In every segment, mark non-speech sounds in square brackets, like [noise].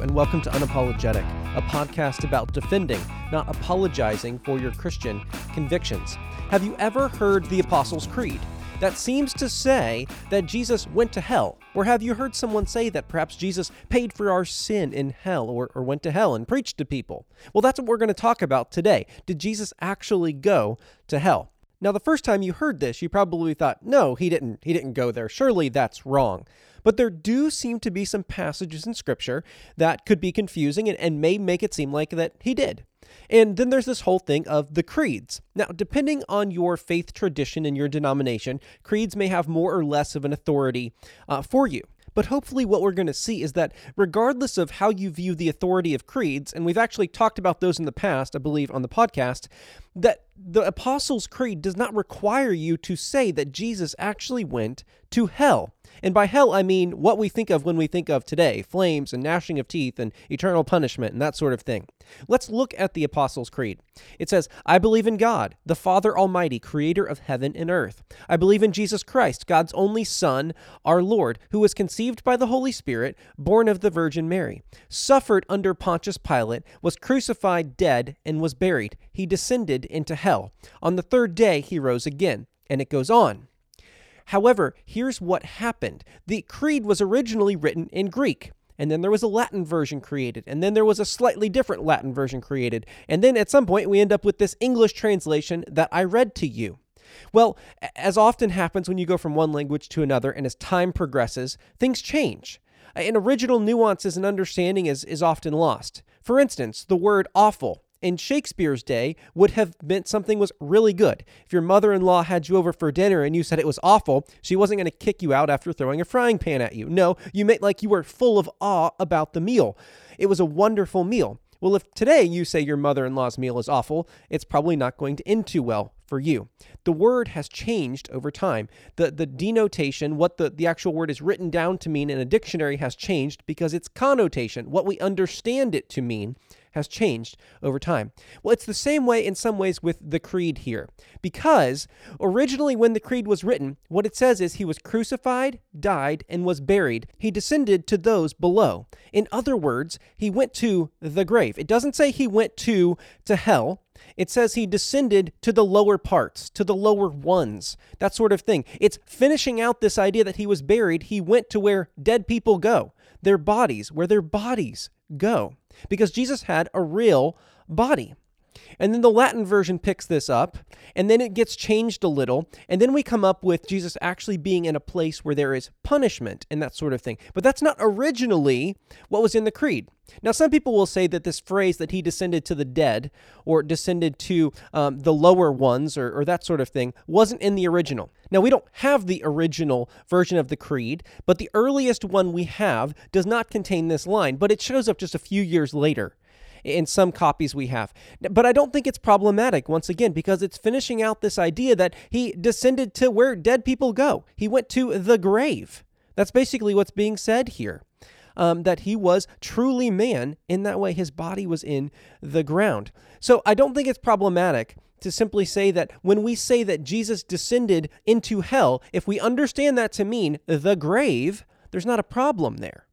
And welcome to Unapologetic, a podcast about defending, not apologizing for your Christian convictions. Have you ever heard the Apostles' Creed? That seems to say that Jesus went to hell. Or have you heard someone say that perhaps Jesus paid for our sin in hell or, or went to hell and preached to people? Well, that's what we're going to talk about today. Did Jesus actually go to hell? Now, the first time you heard this, you probably thought, no, he didn't. He didn't go there. Surely that's wrong. But there do seem to be some passages in Scripture that could be confusing and, and may make it seem like that he did. And then there's this whole thing of the creeds. Now, depending on your faith tradition and your denomination, creeds may have more or less of an authority uh, for you. But hopefully, what we're going to see is that regardless of how you view the authority of creeds, and we've actually talked about those in the past, I believe, on the podcast, that the Apostles' Creed does not require you to say that Jesus actually went to hell. And by hell, I mean what we think of when we think of today flames and gnashing of teeth and eternal punishment and that sort of thing. Let's look at the Apostles' Creed. It says, I believe in God, the Father Almighty, creator of heaven and earth. I believe in Jesus Christ, God's only Son, our Lord, who was conceived by the Holy Spirit, born of the Virgin Mary, suffered under Pontius Pilate, was crucified, dead, and was buried. He descended into hell. On the third day, he rose again. And it goes on. However, here's what happened the creed was originally written in Greek. And then there was a Latin version created. And then there was a slightly different Latin version created. And then at some point, we end up with this English translation that I read to you. Well, as often happens when you go from one language to another and as time progresses, things change. An original nuances and understanding is, is often lost. For instance, the word awful in Shakespeare's day would have meant something was really good. If your mother in law had you over for dinner and you said it was awful, she wasn't going to kick you out after throwing a frying pan at you. No, you meant like you were full of awe about the meal. It was a wonderful meal. Well, if today you say your mother in law's meal is awful, it's probably not going to end too well for you. The word has changed over time. The, the denotation, what the, the actual word is written down to mean in a dictionary, has changed because its connotation, what we understand it to mean, has changed over time. Well, it's the same way in some ways with the creed here, because originally when the creed was written, what it says is he was crucified, died, and was buried. He descended to those below. In other words, he went to the grave. It doesn't say he went to to hell. It says he descended to the lower parts, to the lower ones, that sort of thing. It's finishing out this idea that he was buried. He went to where dead people go, their bodies, where their bodies go because Jesus had a real body. And then the Latin version picks this up, and then it gets changed a little, and then we come up with Jesus actually being in a place where there is punishment and that sort of thing. But that's not originally what was in the creed. Now, some people will say that this phrase that he descended to the dead or descended to um, the lower ones or, or that sort of thing wasn't in the original. Now, we don't have the original version of the creed, but the earliest one we have does not contain this line, but it shows up just a few years later in some copies we have. But I don't think it's problematic, once again, because it's finishing out this idea that he descended to where dead people go. He went to the grave. That's basically what's being said here. Um, that he was truly man in that way. His body was in the ground. So I don't think it's problematic to simply say that when we say that Jesus descended into hell, if we understand that to mean the grave, there's not a problem there.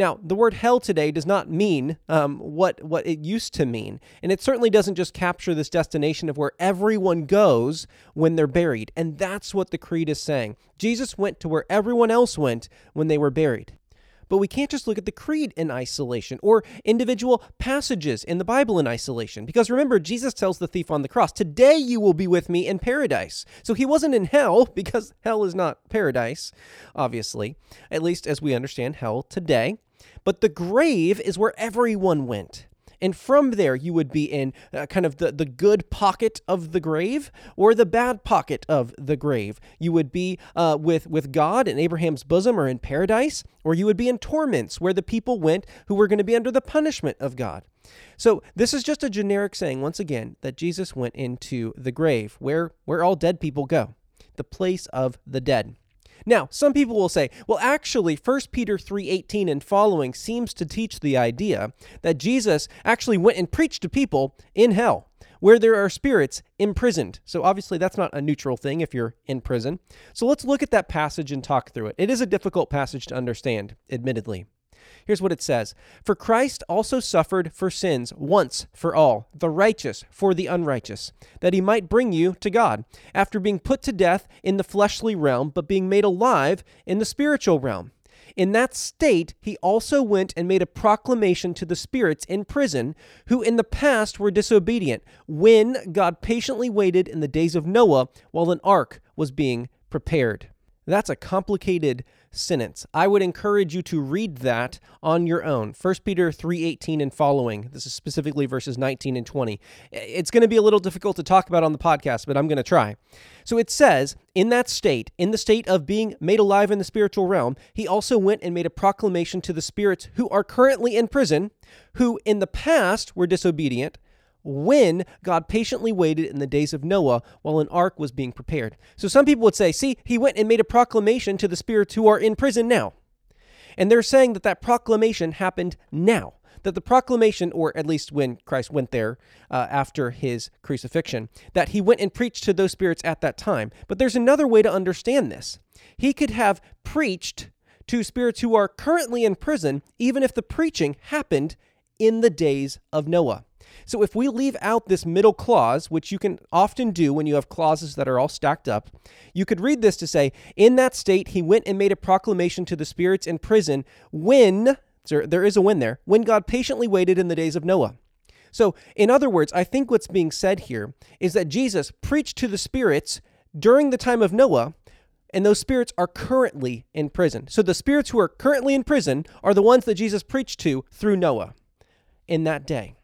Now, the word hell today does not mean um, what, what it used to mean. And it certainly doesn't just capture this destination of where everyone goes when they're buried. And that's what the creed is saying. Jesus went to where everyone else went when they were buried. But we can't just look at the creed in isolation or individual passages in the Bible in isolation. Because remember, Jesus tells the thief on the cross, Today you will be with me in paradise. So he wasn't in hell [laughs] because hell is not paradise, obviously, at least as we understand hell today. But the grave is where everyone went. And from there, you would be in uh, kind of the, the good pocket of the grave or the bad pocket of the grave. You would be uh, with, with God in Abraham's bosom or in paradise, or you would be in torments where the people went who were going to be under the punishment of God. So this is just a generic saying, once again, that Jesus went into the grave where, where all dead people go, the place of the dead. Now, some people will say, well, actually, 1 Peter 3:18 and following seems to teach the idea that Jesus actually went and preached to people in hell where there are spirits imprisoned. So obviously that's not a neutral thing if you're in prison. So let's look at that passage and talk through it. It is a difficult passage to understand, admittedly. Here's what it says For Christ also suffered for sins once for all, the righteous for the unrighteous, that he might bring you to God, after being put to death in the fleshly realm, but being made alive in the spiritual realm. In that state, he also went and made a proclamation to the spirits in prison, who in the past were disobedient, when God patiently waited in the days of Noah while an ark was being prepared. That's a complicated sentence. I would encourage you to read that on your own. 1 Peter 3:18 and following. This is specifically verses 19 and 20. It's going to be a little difficult to talk about on the podcast, but I'm going to try. So it says, in that state, in the state of being made alive in the spiritual realm, he also went and made a proclamation to the spirits who are currently in prison, who in the past were disobedient when God patiently waited in the days of Noah while an ark was being prepared. So some people would say, see, he went and made a proclamation to the spirits who are in prison now. And they're saying that that proclamation happened now. That the proclamation, or at least when Christ went there uh, after his crucifixion, that he went and preached to those spirits at that time. But there's another way to understand this. He could have preached to spirits who are currently in prison, even if the preaching happened in the days of Noah. So if we leave out this middle clause, which you can often do when you have clauses that are all stacked up, you could read this to say, In that state, he went and made a proclamation to the spirits in prison when, there is a when there, when God patiently waited in the days of Noah. So, in other words, I think what's being said here is that Jesus preached to the spirits during the time of Noah, and those spirits are currently in prison. So, the spirits who are currently in prison are the ones that Jesus preached to through Noah in that day.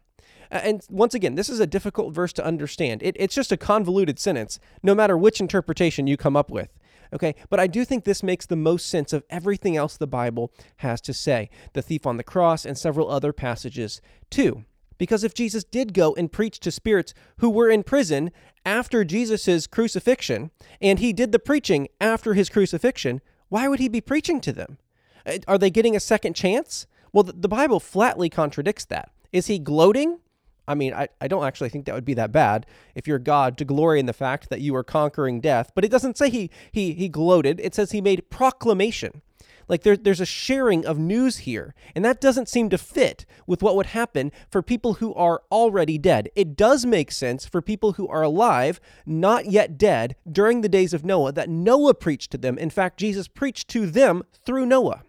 And once again, this is a difficult verse to understand. It, it's just a convoluted sentence, no matter which interpretation you come up with. Okay, but I do think this makes the most sense of everything else the Bible has to say the thief on the cross and several other passages too. Because if Jesus did go and preach to spirits who were in prison after Jesus' crucifixion, and he did the preaching after his crucifixion, why would he be preaching to them? Uh, are they getting a second chance? Well, the Bible flatly contradicts that. Is he gloating? I mean, I, I don't actually think that would be that bad if you're God to glory in the fact that you are conquering death. But it doesn't say he he he gloated. It says he made proclamation. Like there, there's a sharing of news here, and that doesn't seem to fit with what would happen for people who are already dead. It does make sense for people who are alive, not yet dead, during the days of Noah, that Noah preached to them. In fact, Jesus preached to them through Noah.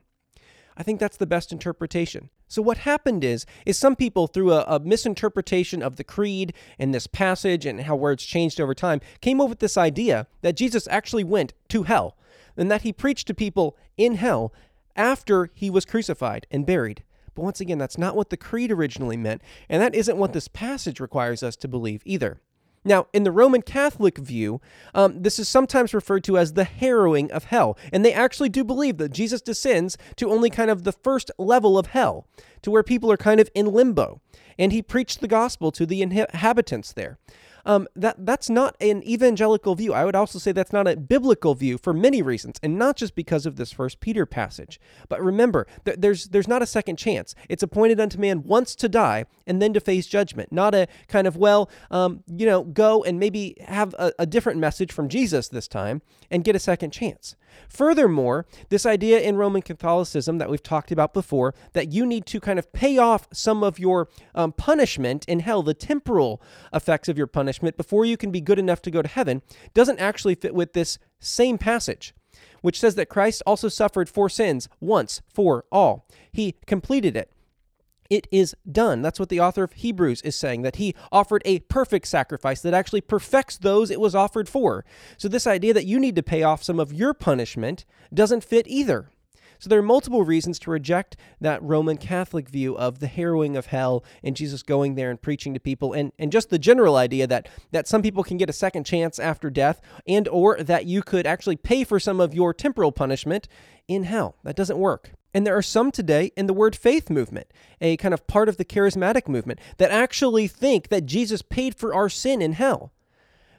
I think that's the best interpretation. So what happened is is some people through a, a, misinterpretation of the creed and this passage and how words changed over time came up with this idea that Jesus actually went to hell and that he preached to people in hell after he was crucified and buried. But once again, that's not what the creed originally meant, and that isn't what this passage requires us to believe either. Now, in the Roman Catholic view, um, this is sometimes referred to as the harrowing of hell. And they actually do believe that Jesus descends to only kind of the first level of hell, to where people are kind of in limbo. And he preached the gospel to the inhabitants there. Um, that that's not an evangelical view. I would also say that's not a biblical view for many reasons, and not just because of this First Peter passage. But remember, th- there's there's not a second chance. It's appointed unto man once to die and then to face judgment. Not a kind of well, um, you know, go and maybe have a, a different message from Jesus this time and get a second chance. Furthermore, this idea in Roman Catholicism that we've talked about before that you need to kind of pay off some of your um, punishment in hell, the temporal effects of your punishment, before you can be good enough to go to heaven, doesn't actually fit with this same passage which says that Christ also suffered for sins once for all. He completed it. It is done. That's what the author of Hebrews is saying, that he offered a perfect sacrifice that actually perfects those it was offered for. So, this idea that you need to pay off some of your punishment doesn't fit either. So, there are multiple reasons to reject that Roman Catholic view of the harrowing of hell and Jesus going there and preaching to people, and, and just the general idea that, that some people can get a second chance after death, and or that you could actually pay for some of your temporal punishment in hell. That doesn't work. And there are some today in the word faith movement, a kind of part of the charismatic movement, that actually think that Jesus paid for our sin in hell.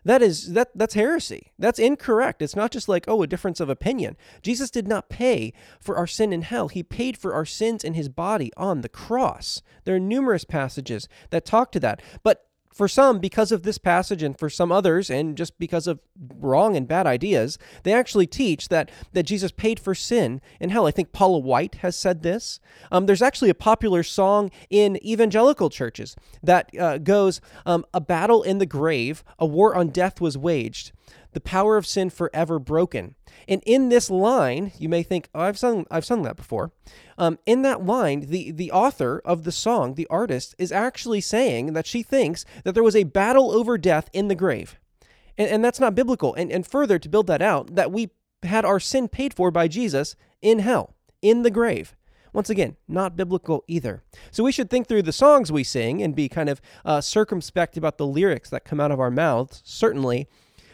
That is that that's heresy. That's incorrect. It's not just like, oh, a difference of opinion. Jesus did not pay for our sin in hell. He paid for our sins in his body on the cross. There are numerous passages that talk to that. But for some, because of this passage, and for some others, and just because of wrong and bad ideas, they actually teach that, that Jesus paid for sin in hell. I think Paula White has said this. Um, there's actually a popular song in evangelical churches that uh, goes, um, A battle in the grave, a war on death was waged, the power of sin forever broken. And in this line, you may think, oh, I've sung, I've sung that before. Um, in that line, the, the author of the song, the artist, is actually saying that she thinks that there was a battle over death in the grave. And, and that's not biblical. And, and further, to build that out, that we had our sin paid for by Jesus in hell, in the grave. Once again, not biblical either. So we should think through the songs we sing and be kind of uh, circumspect about the lyrics that come out of our mouths, certainly.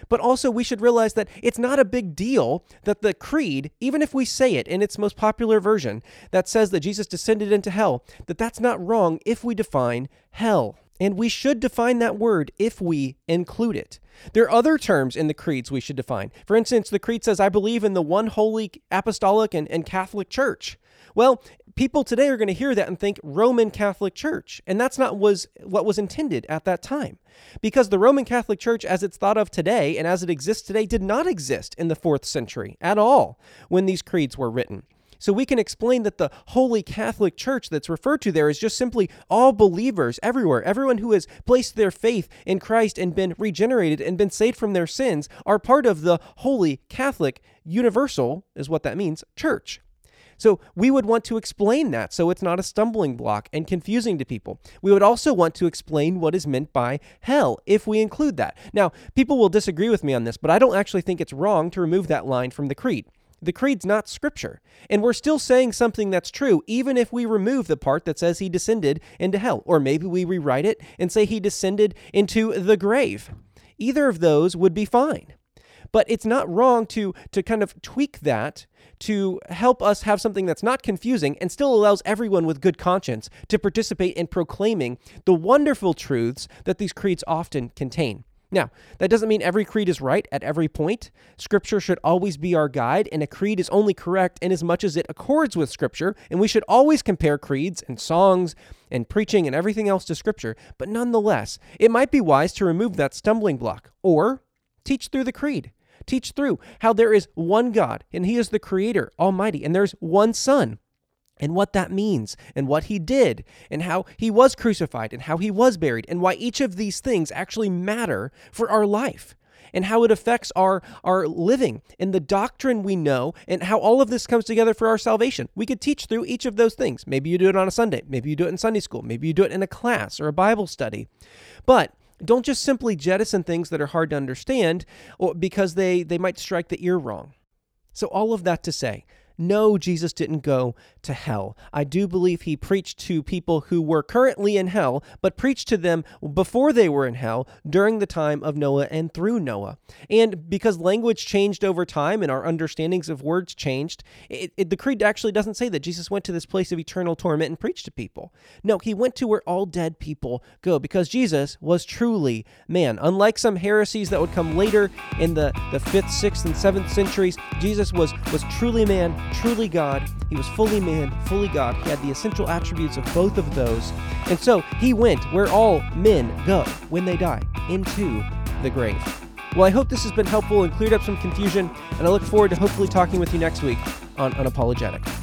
But also, we should realize that it's not a big deal that the creed, even if we say it in its most popular version, that says that Jesus descended into hell, that that's not wrong if we define hell. And we should define that word if we include it. There are other terms in the creeds we should define. For instance, the creed says, I believe in the one holy apostolic and, and Catholic Church. Well, people today are going to hear that and think Roman Catholic Church, and that's not was what was intended at that time. Because the Roman Catholic Church as it's thought of today and as it exists today did not exist in the 4th century at all when these creeds were written. So we can explain that the Holy Catholic Church that's referred to there is just simply all believers everywhere. Everyone who has placed their faith in Christ and been regenerated and been saved from their sins are part of the Holy Catholic Universal, is what that means, church. So we would want to explain that so it's not a stumbling block and confusing to people. We would also want to explain what is meant by hell if we include that. Now, people will disagree with me on this, but I don't actually think it's wrong to remove that line from the creed. The creed's not scripture, and we're still saying something that's true, even if we remove the part that says he descended into hell. Or maybe we rewrite it and say he descended into the grave. Either of those would be fine. But it's not wrong to to kind of tweak that to help us have something that's not confusing and still allows everyone with good conscience to participate in proclaiming the wonderful truths that these creeds often contain. Now, that doesn't mean every creed is right at every point. Scripture should always be our guide, and a creed is only correct in as much as it accords with Scripture, and we should always compare creeds and songs and preaching and everything else to Scripture. But nonetheless, it might be wise to remove that stumbling block or teach through the creed. Teach through how there is one God and He is the Creator, Almighty, and there's one Son and what that means and what he did and how he was crucified and how he was buried and why each of these things actually matter for our life and how it affects our our living and the doctrine we know and how all of this comes together for our salvation. We could teach through each of those things. Maybe you do it on a Sunday, maybe you do it in Sunday school, maybe you do it in a class or a Bible study. But don't just simply jettison things that are hard to understand because they, they might strike the ear wrong. So, all of that to say, no, Jesus didn't go to hell. I do believe he preached to people who were currently in hell, but preached to them before they were in hell during the time of Noah and through Noah. And because language changed over time and our understandings of words changed, it, it, the creed actually doesn't say that Jesus went to this place of eternal torment and preached to people. No, he went to where all dead people go because Jesus was truly man. Unlike some heresies that would come later in the, the 5th, 6th, and 7th centuries, Jesus was, was truly man truly God. He was fully man, fully God. He had the essential attributes of both of those. And so he went where all men go when they die into the grave. Well, I hope this has been helpful and cleared up some confusion, and I look forward to hopefully talking with you next week on Unapologetic.